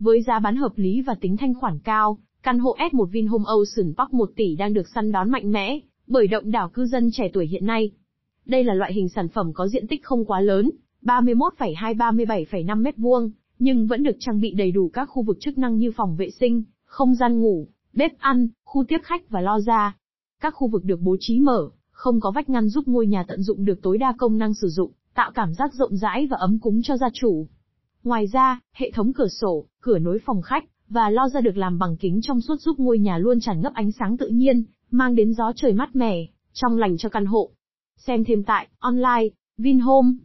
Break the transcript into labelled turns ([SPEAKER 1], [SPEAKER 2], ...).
[SPEAKER 1] Với giá bán hợp lý và tính thanh khoản cao, căn hộ S1 Vinhome Ocean Park 1 tỷ đang được săn đón mạnh mẽ bởi động đảo cư dân trẻ tuổi hiện nay. Đây là loại hình sản phẩm có diện tích không quá lớn, 31,2-37,5 m2, nhưng vẫn được trang bị đầy đủ các khu vực chức năng như phòng vệ sinh, không gian ngủ, bếp ăn, khu tiếp khách và lo ra. Các khu vực được bố trí mở, không có vách ngăn giúp ngôi nhà tận dụng được tối đa công năng sử dụng, tạo cảm giác rộng rãi và ấm cúng cho gia chủ. Ngoài ra, hệ thống cửa sổ, cửa nối phòng khách và lo ra được làm bằng kính trong suốt giúp ngôi nhà luôn tràn ngập ánh sáng tự nhiên, mang đến gió trời mát mẻ, trong lành cho căn hộ. Xem thêm tại online Vinhome